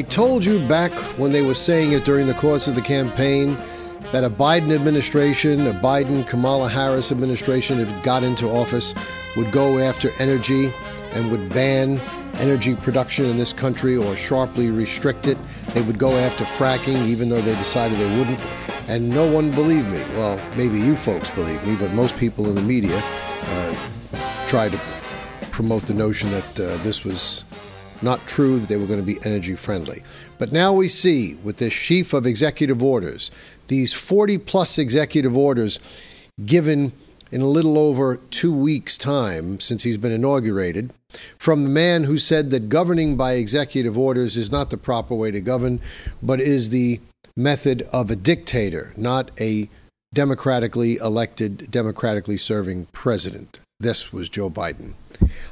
I told you back when they were saying it during the course of the campaign that a Biden administration, a Biden Kamala Harris administration, if it got into office, would go after energy and would ban energy production in this country or sharply restrict it. They would go after fracking, even though they decided they wouldn't. And no one believed me. Well, maybe you folks believe me, but most people in the media uh, try to promote the notion that uh, this was not true, that they were going to be energy friendly. But now we see with this sheaf of executive orders, these 40 plus executive orders given in a little over two weeks' time since he's been inaugurated, from the man who said that governing by executive orders is not the proper way to govern, but is the method of a dictator, not a democratically elected, democratically serving president. This was Joe Biden.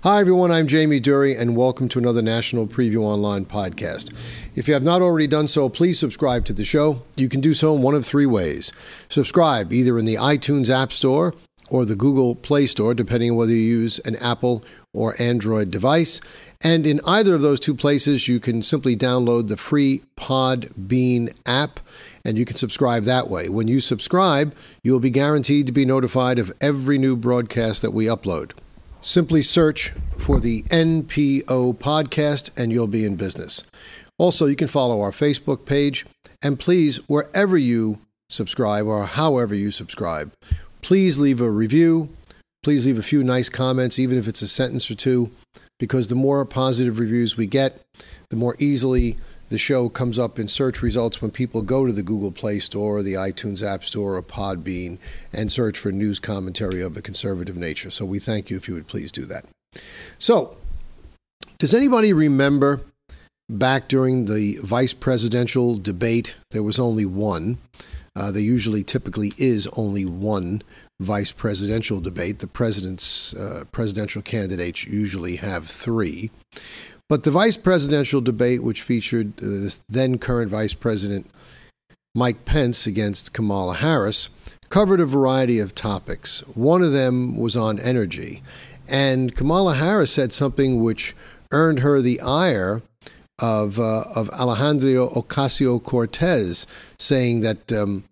Hi, everyone. I'm Jamie Dury, and welcome to another National Preview Online podcast. If you have not already done so, please subscribe to the show. You can do so in one of three ways. Subscribe either in the iTunes App Store or the Google Play Store, depending on whether you use an Apple or Android device. And in either of those two places, you can simply download the free Podbean app and you can subscribe that way. When you subscribe, you will be guaranteed to be notified of every new broadcast that we upload. Simply search for the NPO podcast and you'll be in business. Also, you can follow our Facebook page and please, wherever you subscribe or however you subscribe, please leave a review. Please leave a few nice comments, even if it's a sentence or two, because the more positive reviews we get, the more easily the show comes up in search results when people go to the Google Play Store or the iTunes App Store or Podbean and search for news commentary of a conservative nature. So we thank you if you would please do that. So, does anybody remember back during the vice presidential debate? There was only one. Uh, there usually typically is only one vice presidential debate. The president's uh, presidential candidates usually have three. But the vice presidential debate, which featured uh, then current Vice President Mike Pence against Kamala Harris, covered a variety of topics. One of them was on energy. And Kamala Harris said something which earned her the ire of, uh, of Alejandro Ocasio Cortez, saying that um,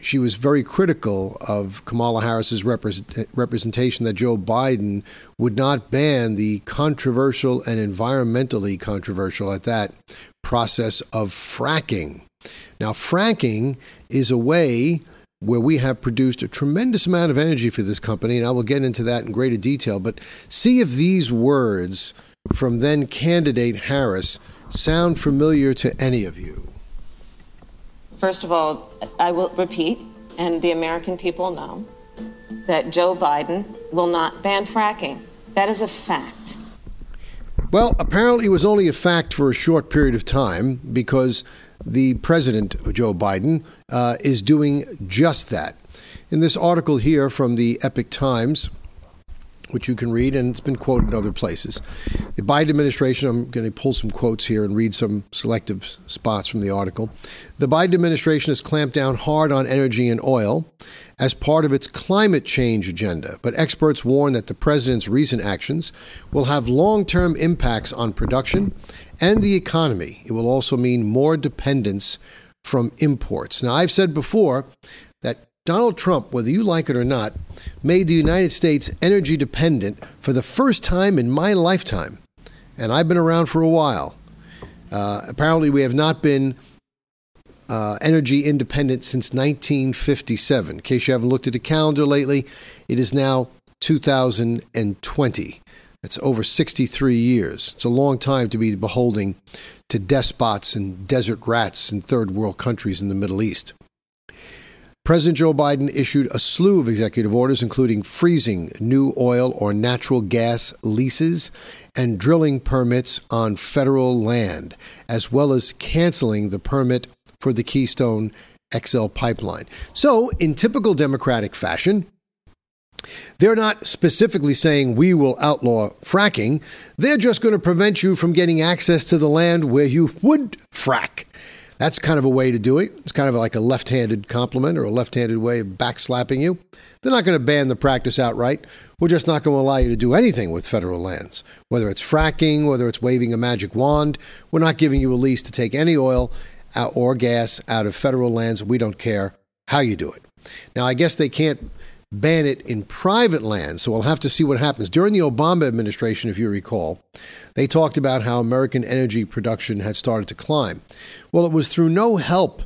she was very critical of Kamala Harris's represent- representation that Joe Biden would not ban the controversial and environmentally controversial at that process of fracking. Now, fracking is a way where we have produced a tremendous amount of energy for this company, and I will get into that in greater detail. But see if these words from then candidate Harris sound familiar to any of you. First of all, I will repeat, and the American people know, that Joe Biden will not ban fracking. That is a fact. Well, apparently it was only a fact for a short period of time because the president, Joe Biden, uh, is doing just that. In this article here from the Epoch Times, which you can read, and it's been quoted in other places. The Biden administration, I'm going to pull some quotes here and read some selective spots from the article. The Biden administration has clamped down hard on energy and oil as part of its climate change agenda, but experts warn that the president's recent actions will have long term impacts on production and the economy. It will also mean more dependence from imports. Now, I've said before Donald Trump, whether you like it or not, made the United States energy dependent for the first time in my lifetime. And I've been around for a while. Uh, apparently, we have not been uh, energy independent since 1957. In case you haven't looked at the calendar lately, it is now 2020. It's over 63 years. It's a long time to be beholding to despots and desert rats in third world countries in the Middle East. President Joe Biden issued a slew of executive orders, including freezing new oil or natural gas leases and drilling permits on federal land, as well as canceling the permit for the Keystone XL pipeline. So, in typical Democratic fashion, they're not specifically saying we will outlaw fracking. They're just going to prevent you from getting access to the land where you would frack. That's kind of a way to do it. It's kind of like a left handed compliment or a left handed way of backslapping you. They're not going to ban the practice outright. We're just not going to allow you to do anything with federal lands, whether it's fracking, whether it's waving a magic wand. We're not giving you a lease to take any oil uh, or gas out of federal lands. We don't care how you do it. Now, I guess they can't ban it in private land. so we'll have to see what happens. During the Obama administration, if you recall, they talked about how American energy production had started to climb. Well, it was through no help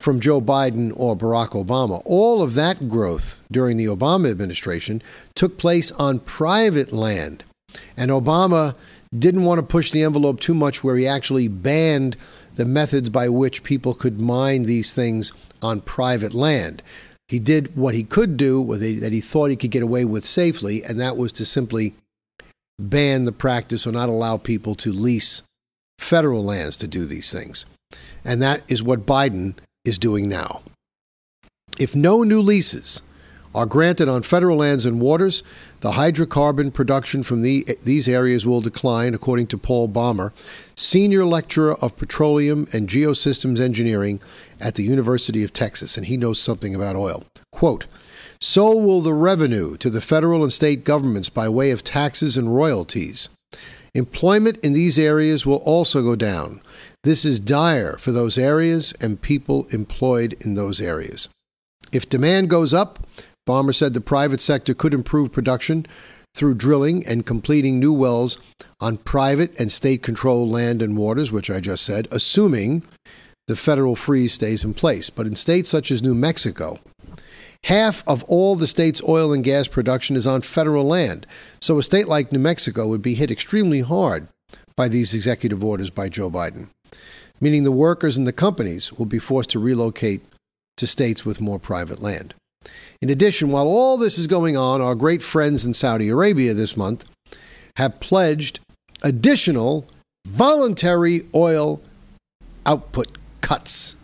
from Joe Biden or Barack Obama. All of that growth during the Obama administration took place on private land. And Obama didn't want to push the envelope too much where he actually banned the methods by which people could mine these things on private land. He did what he could do that he thought he could get away with safely, and that was to simply ban the practice or not allow people to lease federal lands to do these things. And that is what Biden is doing now. If no new leases are granted on federal lands and waters, the hydrocarbon production from the, these areas will decline, according to Paul Bommer, senior lecturer of petroleum and geosystems engineering at the University of Texas, and he knows something about oil. Quote, so will the revenue to the federal and state governments by way of taxes and royalties. Employment in these areas will also go down. This is dire for those areas and people employed in those areas. If demand goes up, Bommer said the private sector could improve production through drilling and completing new wells on private and state controlled land and waters, which I just said, assuming the federal freeze stays in place. But in states such as New Mexico, half of all the state's oil and gas production is on federal land. So a state like New Mexico would be hit extremely hard by these executive orders by Joe Biden, meaning the workers and the companies will be forced to relocate to states with more private land. In addition, while all this is going on, our great friends in Saudi Arabia this month have pledged additional voluntary oil output cuts,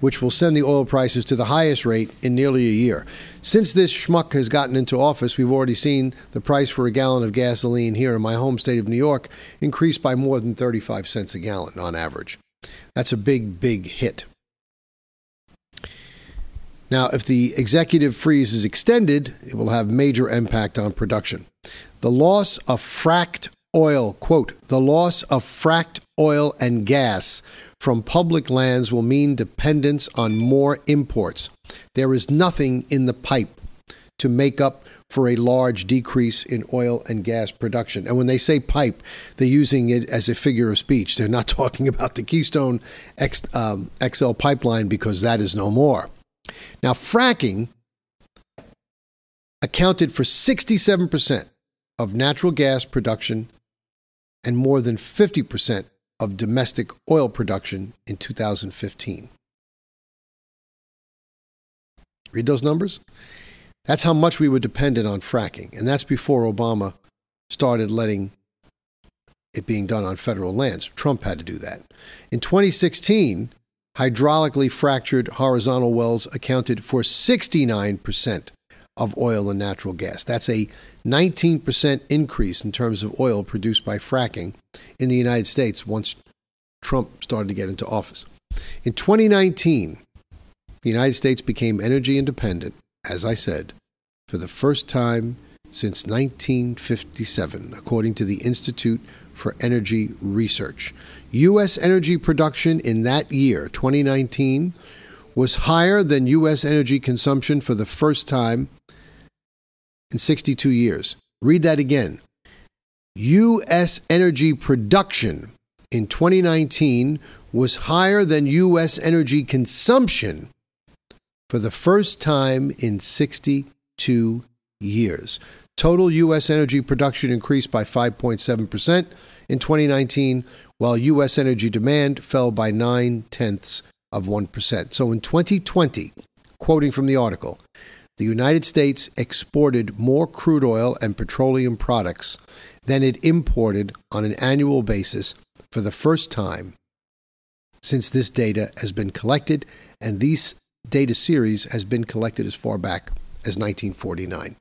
which will send the oil prices to the highest rate in nearly a year. Since this schmuck has gotten into office, we've already seen the price for a gallon of gasoline here in my home state of New York increase by more than 35 cents a gallon on average. That's a big, big hit. Now, if the executive freeze is extended, it will have major impact on production. The loss of fracked oil, quote, the loss of fracked oil and gas from public lands will mean dependence on more imports. There is nothing in the pipe to make up for a large decrease in oil and gas production. And when they say pipe, they're using it as a figure of speech. They're not talking about the Keystone X, um, XL pipeline because that is no more. Now, fracking accounted for 67% of natural gas production and more than 50% of domestic oil production in 2015. Read those numbers? That's how much we were dependent on fracking. And that's before Obama started letting it being done on federal lands. Trump had to do that. In 2016, hydraulically fractured horizontal wells accounted for 69% of oil and natural gas. That's a 19% increase in terms of oil produced by fracking in the United States once Trump started to get into office. In 2019, the United States became energy independent, as I said, for the first time since 1957, according to the Institute for Energy Research. U.S. energy production in that year, 2019, was higher than U.S. energy consumption for the first time in 62 years. Read that again. U.S. energy production in 2019 was higher than U.S. energy consumption for the first time in 62 years. Total U.S. energy production increased by 5.7% in 2019, while U.S. energy demand fell by nine tenths of 1%. So in 2020, quoting from the article, the United States exported more crude oil and petroleum products than it imported on an annual basis for the first time since this data has been collected, and this data series has been collected as far back as 1949.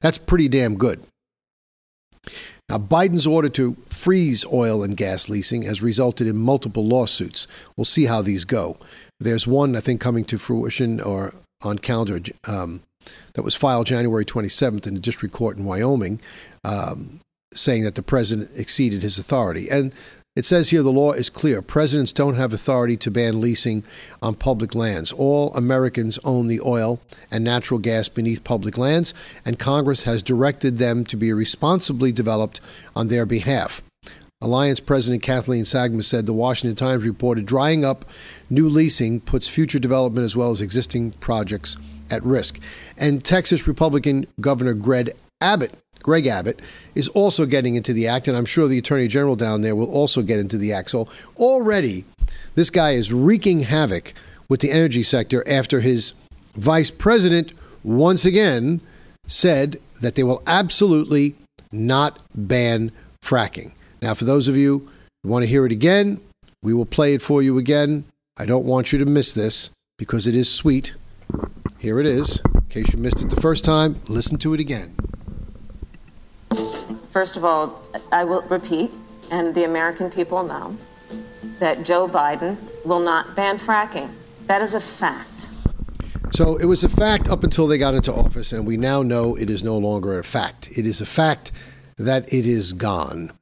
That's pretty damn good. Now, Biden's order to freeze oil and gas leasing has resulted in multiple lawsuits. We'll see how these go. There's one, I think, coming to fruition or on calendar um, that was filed January 27th in the district court in Wyoming, um, saying that the president exceeded his authority. And it says here the law is clear. Presidents don't have authority to ban leasing on public lands. All Americans own the oil and natural gas beneath public lands, and Congress has directed them to be responsibly developed on their behalf. Alliance President Kathleen Sgamma said the Washington Times reported drying up new leasing puts future development as well as existing projects at risk. And Texas Republican Governor Greg Abbott Greg Abbott, is also getting into the act, and I'm sure the Attorney General down there will also get into the act. So already, this guy is wreaking havoc with the energy sector after his vice president once again said that they will absolutely not ban fracking. Now, for those of you who want to hear it again, we will play it for you again. I don't want you to miss this because it is sweet. Here it is. In case you missed it the first time, listen to it again. First of all, I will repeat, and the American people know, that Joe Biden will not ban fracking. That is a fact. So it was a fact up until they got into office, and we now know it is no longer a fact. It is a fact that it is gone.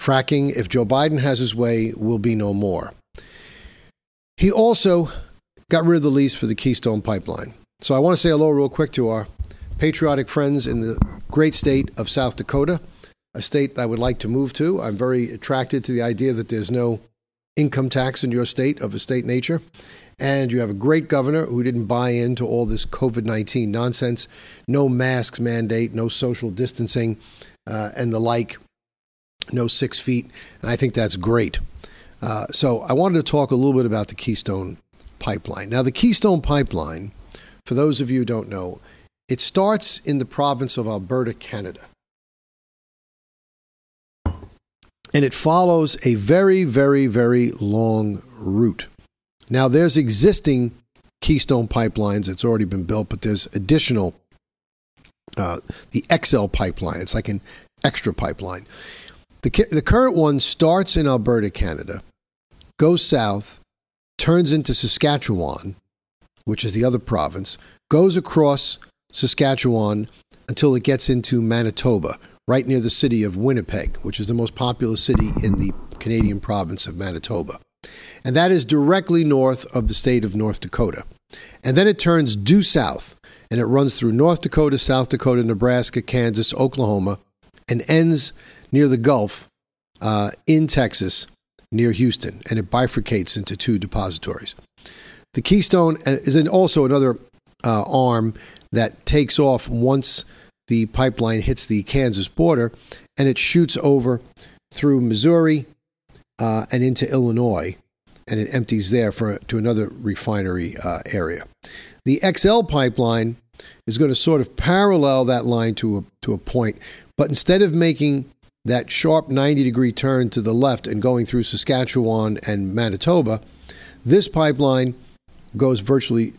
Fracking, if Joe Biden has his way, will be no more. He also got rid of the lease for the Keystone Pipeline. So I want to say hello real quick to our patriotic friends in the great state of South Dakota, a state I would like to move to. I'm very attracted to the idea that there's no income tax in your state of a state nature. And you have a great governor who didn't buy into all this COVID 19 nonsense, no masks mandate, no social distancing, uh, and the like, no six feet. And I think that's great. Uh, so I wanted to talk a little bit about the Keystone Pipeline. Now, the Keystone Pipeline, for those of you who don't know, it starts in the province of Alberta, Canada. And it follows a very, very, very long route. Now, there's existing Keystone pipelines that's already been built, but there's additional, uh, the XL pipeline. It's like an extra pipeline. The, the current one starts in Alberta, Canada, goes south, turns into Saskatchewan, which is the other province, goes across Saskatchewan until it gets into Manitoba, right near the city of Winnipeg, which is the most populous city in the Canadian province of Manitoba. And that is directly north of the state of North Dakota. And then it turns due south and it runs through North Dakota, South Dakota, Nebraska, Kansas, Oklahoma, and ends near the Gulf uh, in Texas near Houston. And it bifurcates into two depositories. The Keystone uh, is also another uh, arm that takes off once the pipeline hits the Kansas border and it shoots over through Missouri uh, and into Illinois and it empties there for to another refinery uh, area. The XL pipeline is going to sort of parallel that line to a, to a point, but instead of making that sharp 90 degree turn to the left and going through Saskatchewan and Manitoba, this pipeline goes virtually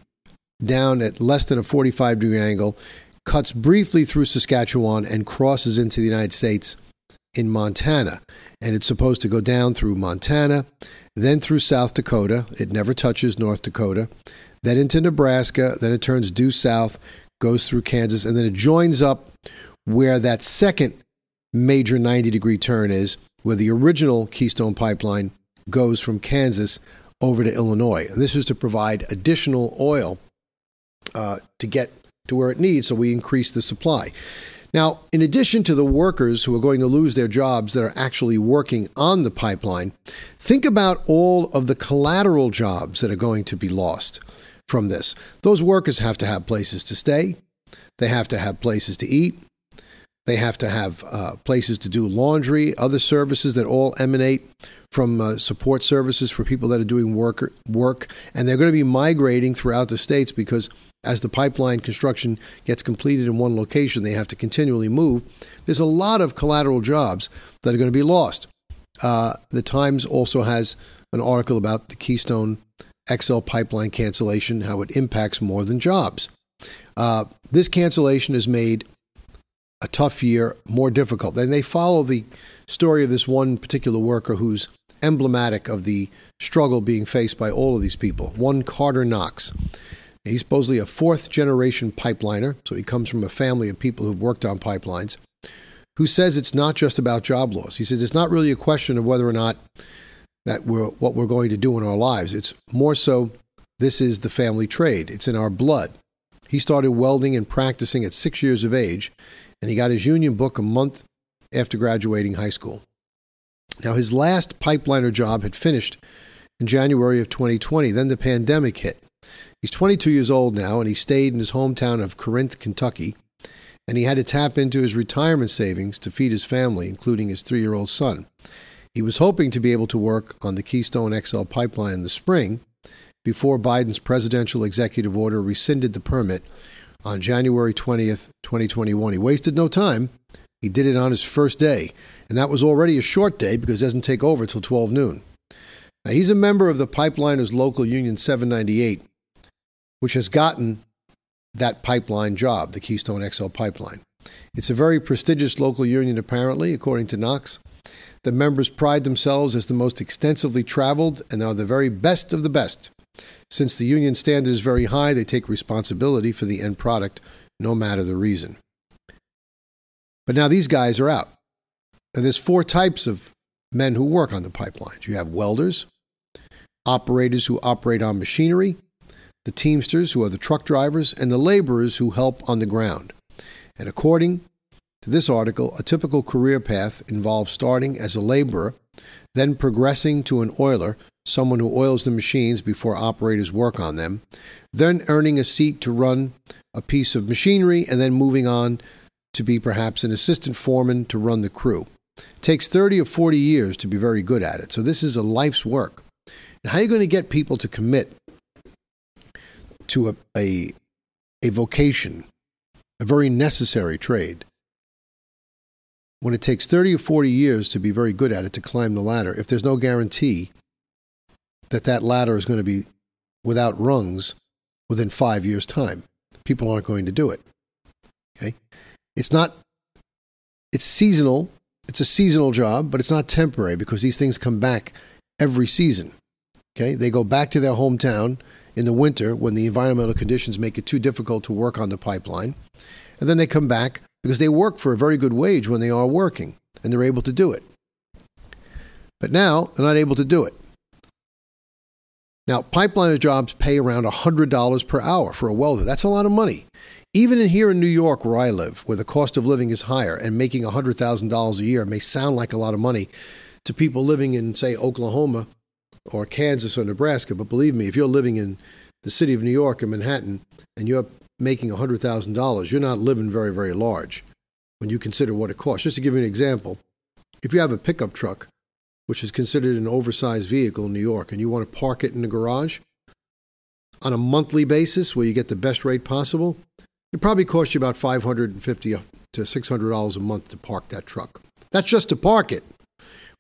down at less than a 45 degree angle, cuts briefly through Saskatchewan, and crosses into the United States in Montana. And it's supposed to go down through Montana, then through South Dakota. It never touches North Dakota. Then into Nebraska. Then it turns due south, goes through Kansas, and then it joins up where that second major 90 degree turn is, where the original Keystone Pipeline goes from Kansas over to Illinois. This is to provide additional oil uh, to get to where it needs, so we increase the supply. Now, in addition to the workers who are going to lose their jobs that are actually working on the pipeline, think about all of the collateral jobs that are going to be lost from this. Those workers have to have places to stay, they have to have places to eat, they have to have uh, places to do laundry, other services that all emanate from uh, support services for people that are doing work, work. And they're going to be migrating throughout the states because as the pipeline construction gets completed in one location, they have to continually move. There's a lot of collateral jobs that are going to be lost. Uh, the Times also has an article about the Keystone XL pipeline cancellation, how it impacts more than jobs. Uh, this cancellation is made a tough year, more difficult. And they follow the story of this one particular worker who's emblematic of the struggle being faced by all of these people. One Carter Knox. He's supposedly a fourth generation pipeliner, so he comes from a family of people who've worked on pipelines, who says it's not just about job loss. He says it's not really a question of whether or not that we're what we're going to do in our lives. It's more so this is the family trade. It's in our blood. He started welding and practicing at six years of age, and he got his union book a month after graduating high school. Now, his last pipeliner job had finished in January of 2020. Then the pandemic hit. He's 22 years old now, and he stayed in his hometown of Corinth, Kentucky, and he had to tap into his retirement savings to feed his family, including his three year old son. He was hoping to be able to work on the Keystone XL pipeline in the spring before Biden's presidential executive order rescinded the permit on January 20th, 2021. He wasted no time. He did it on his first day, and that was already a short day because it doesn't take over till 12 noon. Now, he's a member of the Pipeliners Local Union 798, which has gotten that pipeline job, the Keystone XL pipeline. It's a very prestigious local union, apparently, according to Knox. The members pride themselves as the most extensively traveled and are the very best of the best. Since the union standard is very high, they take responsibility for the end product, no matter the reason. But now these guys are out. And there's four types of men who work on the pipelines. You have welders, operators who operate on machinery, the teamsters who are the truck drivers, and the laborers who help on the ground. And according to this article, a typical career path involves starting as a laborer, then progressing to an oiler, someone who oils the machines before operators work on them, then earning a seat to run a piece of machinery, and then moving on to be perhaps an assistant foreman to run the crew. It takes 30 or 40 years to be very good at it. So this is a life's work. And how are you going to get people to commit to a, a, a vocation, a very necessary trade, when it takes 30 or 40 years to be very good at it to climb the ladder, if there's no guarantee that that ladder is going to be without rungs within five years' time, people aren't going to do it. Okay? It's not, it's seasonal. It's a seasonal job, but it's not temporary because these things come back every season. Okay? They go back to their hometown in the winter when the environmental conditions make it too difficult to work on the pipeline. And then they come back because they work for a very good wage when they are working and they're able to do it. But now they're not able to do it. Now, pipeline jobs pay around $100 per hour for a welder. That's a lot of money. Even in here in New York, where I live, where the cost of living is higher and making $100,000 a year may sound like a lot of money to people living in, say, Oklahoma or Kansas or Nebraska. But believe me, if you're living in the city of New York and Manhattan and you're making $100,000, you're not living very, very large when you consider what it costs. Just to give you an example, if you have a pickup truck, which is considered an oversized vehicle in New York, and you want to park it in the garage on a monthly basis where you get the best rate possible, it probably costs you about 550 to $600 a month to park that truck. That's just to park it.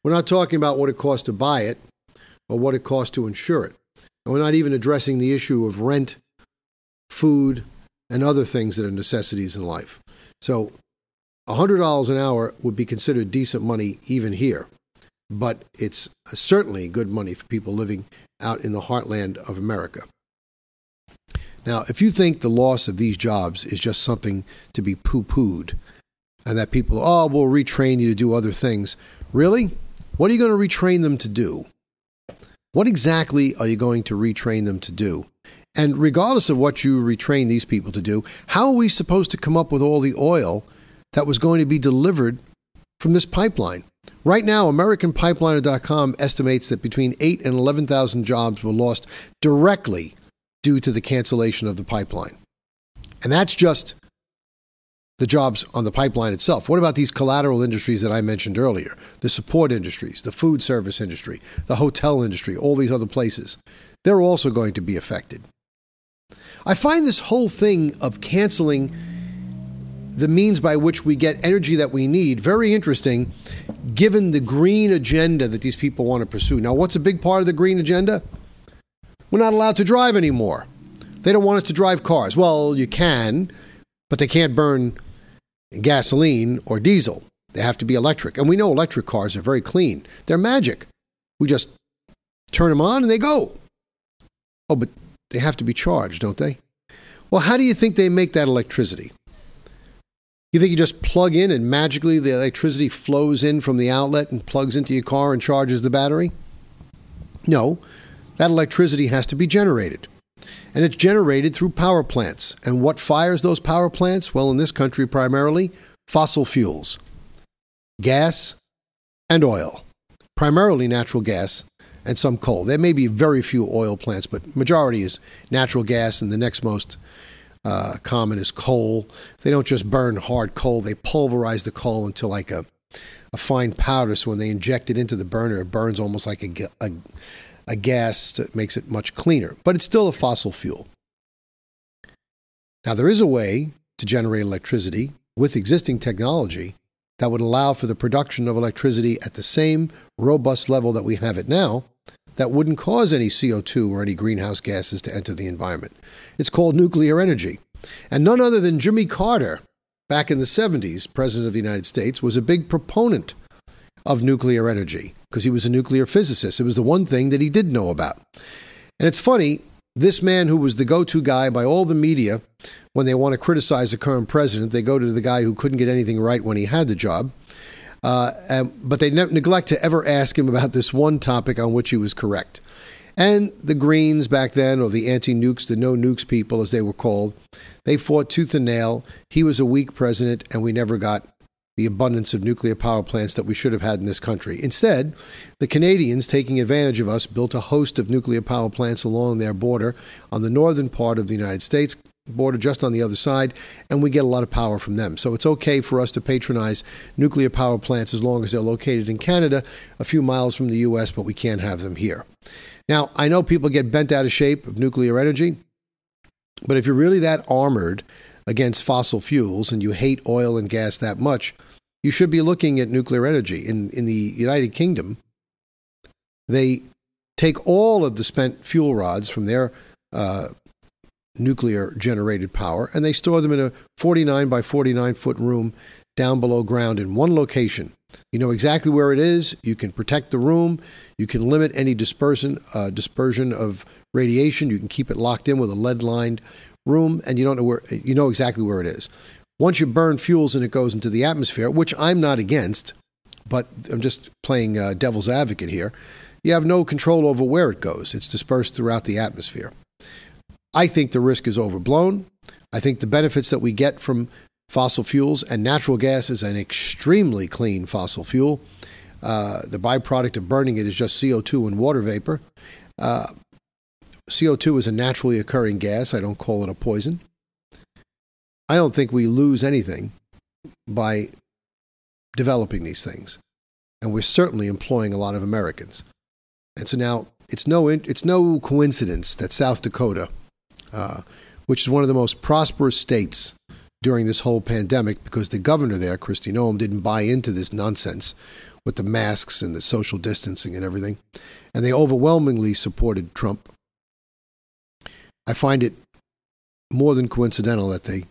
We're not talking about what it costs to buy it or what it costs to insure it. And we're not even addressing the issue of rent, food, and other things that are necessities in life. So $100 an hour would be considered decent money even here, but it's certainly good money for people living out in the heartland of America. Now, if you think the loss of these jobs is just something to be poo pooed and that people, oh, we'll retrain you to do other things, really? What are you going to retrain them to do? What exactly are you going to retrain them to do? And regardless of what you retrain these people to do, how are we supposed to come up with all the oil that was going to be delivered from this pipeline? Right now, AmericanPipeline.com estimates that between 8 and 11,000 jobs were lost directly due to the cancellation of the pipeline. And that's just the jobs on the pipeline itself. What about these collateral industries that I mentioned earlier? The support industries, the food service industry, the hotel industry, all these other places. They're also going to be affected. I find this whole thing of canceling the means by which we get energy that we need very interesting given the green agenda that these people want to pursue. Now, what's a big part of the green agenda? We're not allowed to drive anymore. They don't want us to drive cars. Well, you can, but they can't burn gasoline or diesel. They have to be electric. And we know electric cars are very clean. They're magic. We just turn them on and they go. Oh, but they have to be charged, don't they? Well, how do you think they make that electricity? You think you just plug in and magically the electricity flows in from the outlet and plugs into your car and charges the battery? No, that electricity has to be generated. And it's generated through power plants. And what fires those power plants? Well, in this country, primarily fossil fuels gas and oil, primarily natural gas and some coal. There may be very few oil plants, but majority is natural gas, and the next most uh, common is coal. They don't just burn hard coal; they pulverize the coal into like a a fine powder. So when they inject it into the burner, it burns almost like a, a, a gas that makes it much cleaner. But it's still a fossil fuel. Now there is a way to generate electricity with existing technology that would allow for the production of electricity at the same robust level that we have it now that wouldn't cause any CO2 or any greenhouse gases to enter the environment. It's called nuclear energy. And none other than Jimmy Carter, back in the 70s, President of the United States, was a big proponent of nuclear energy because he was a nuclear physicist. It was the one thing that he did know about. And it's funny, this man who was the go to guy by all the media when they want to criticize the current president, they go to the guy who couldn't get anything right when he had the job. Uh, and, but they ne- neglect to ever ask him about this one topic on which he was correct. And the Greens back then, or the anti nukes, the no nukes people, as they were called, they fought tooth and nail. He was a weak president, and we never got the abundance of nuclear power plants that we should have had in this country. Instead, the Canadians, taking advantage of us, built a host of nuclear power plants along their border on the northern part of the United States, border just on the other side, and we get a lot of power from them. So it's okay for us to patronize nuclear power plants as long as they're located in Canada, a few miles from the U.S., but we can't have them here. Now, I know people get bent out of shape of nuclear energy, but if you're really that armored against fossil fuels and you hate oil and gas that much, you should be looking at nuclear energy. In, in the United Kingdom, they take all of the spent fuel rods from their uh, nuclear generated power, and they store them in a 49 by 49 foot room down below ground in one location. You know exactly where it is. You can protect the room. You can limit any dispersion uh, dispersion of radiation. You can keep it locked in with a lead lined room, and you don't know where you know exactly where it is. Once you burn fuels and it goes into the atmosphere, which I'm not against, but I'm just playing uh, devil's advocate here. You have no control over where it goes. It's dispersed throughout the atmosphere. I think the risk is overblown. I think the benefits that we get from fossil fuels and natural gas is an extremely clean fossil fuel. Uh, the byproduct of burning it is just CO2 and water vapor. Uh, CO2 is a naturally occurring gas. I don't call it a poison. I don't think we lose anything by developing these things. And we're certainly employing a lot of Americans. And so now it's no, it's no coincidence that South Dakota uh, which is one of the most prosperous states during this whole pandemic because the governor there, Kristi Noem, didn't buy into this nonsense with the masks and the social distancing and everything. And they overwhelmingly supported Trump. I find it more than coincidental that they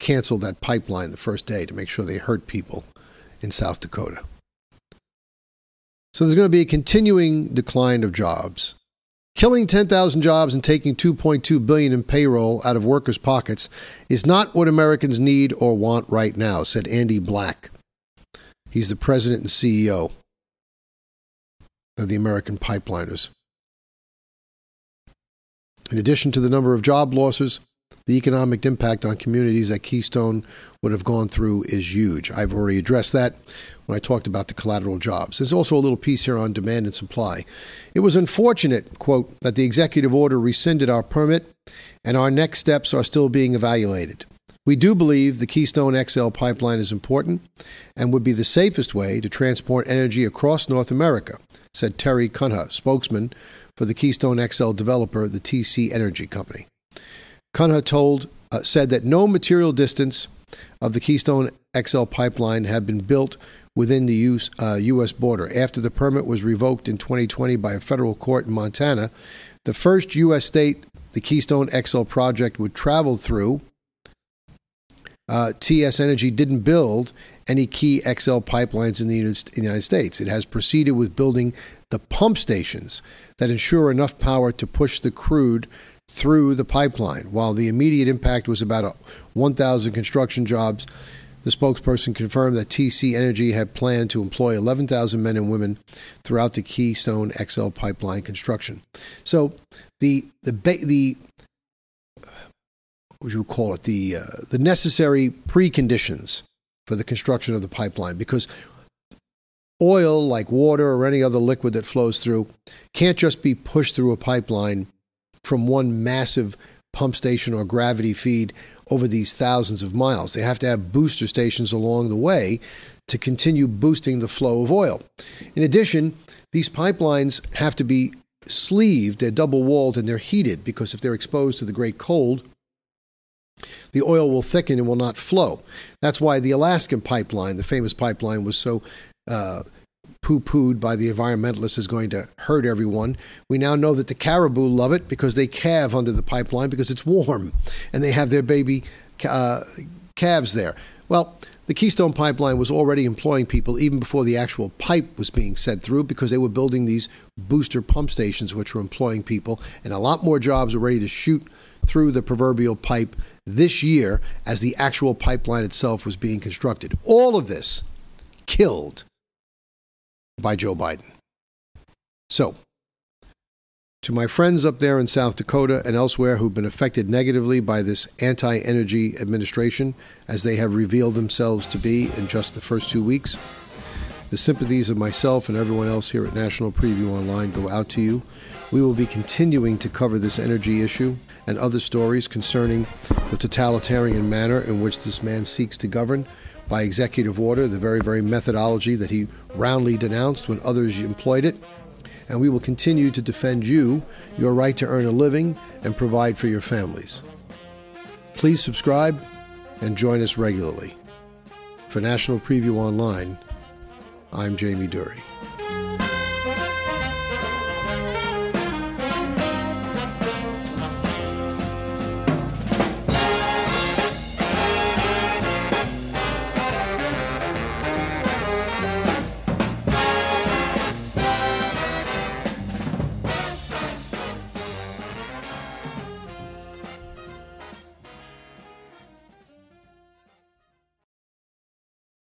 canceled that pipeline the first day to make sure they hurt people in South Dakota. So there's going to be a continuing decline of jobs. Killing 10,000 jobs and taking 2.2 billion in payroll out of workers' pockets is not what Americans need or want right now, said Andy Black. He's the president and CEO of the American Pipeliners. In addition to the number of job losses, the economic impact on communities that Keystone would have gone through is huge. I've already addressed that when I talked about the collateral jobs. There's also a little piece here on demand and supply. It was unfortunate, quote, that the executive order rescinded our permit and our next steps are still being evaluated. We do believe the Keystone XL pipeline is important and would be the safest way to transport energy across North America, said Terry Cunha, spokesman for the Keystone XL developer, the TC Energy Company. Cunha told, uh, said that no material distance of the Keystone XL pipeline had been built within the US, uh, U.S. border. After the permit was revoked in 2020 by a federal court in Montana, the first U.S. state the Keystone XL project would travel through uh, TC Energy didn't build any key XL pipelines in the United States. It has proceeded with building the pump stations that ensure enough power to push the crude through the pipeline. While the immediate impact was about 1,000 construction jobs, the spokesperson confirmed that TC Energy had planned to employ 11,000 men and women throughout the Keystone XL pipeline construction. So the the the what you call it the uh, the necessary preconditions for the construction of the pipeline because oil like water or any other liquid that flows through can't just be pushed through a pipeline from one massive pump station or gravity feed over these thousands of miles. They have to have booster stations along the way to continue boosting the flow of oil. In addition, these pipelines have to be sleeved, they're double walled, and they're heated because if they're exposed to the great cold, the oil will thicken and will not flow. That's why the Alaskan pipeline, the famous pipeline, was so uh, poo pooed by the environmentalists is going to hurt everyone. We now know that the caribou love it because they calve under the pipeline because it's warm and they have their baby uh, calves there. Well, the Keystone Pipeline was already employing people even before the actual pipe was being set through because they were building these booster pump stations, which were employing people, and a lot more jobs were ready to shoot through the proverbial pipe this year as the actual pipeline itself was being constructed. All of this killed by Joe Biden. So, to my friends up there in South Dakota and elsewhere who've been affected negatively by this anti energy administration, as they have revealed themselves to be in just the first two weeks, the sympathies of myself and everyone else here at National Preview Online go out to you. We will be continuing to cover this energy issue and other stories concerning the totalitarian manner in which this man seeks to govern by executive order, the very, very methodology that he roundly denounced when others employed it. And we will continue to defend you, your right to earn a living, and provide for your families. Please subscribe and join us regularly. For National Preview Online, I'm Jamie Dury.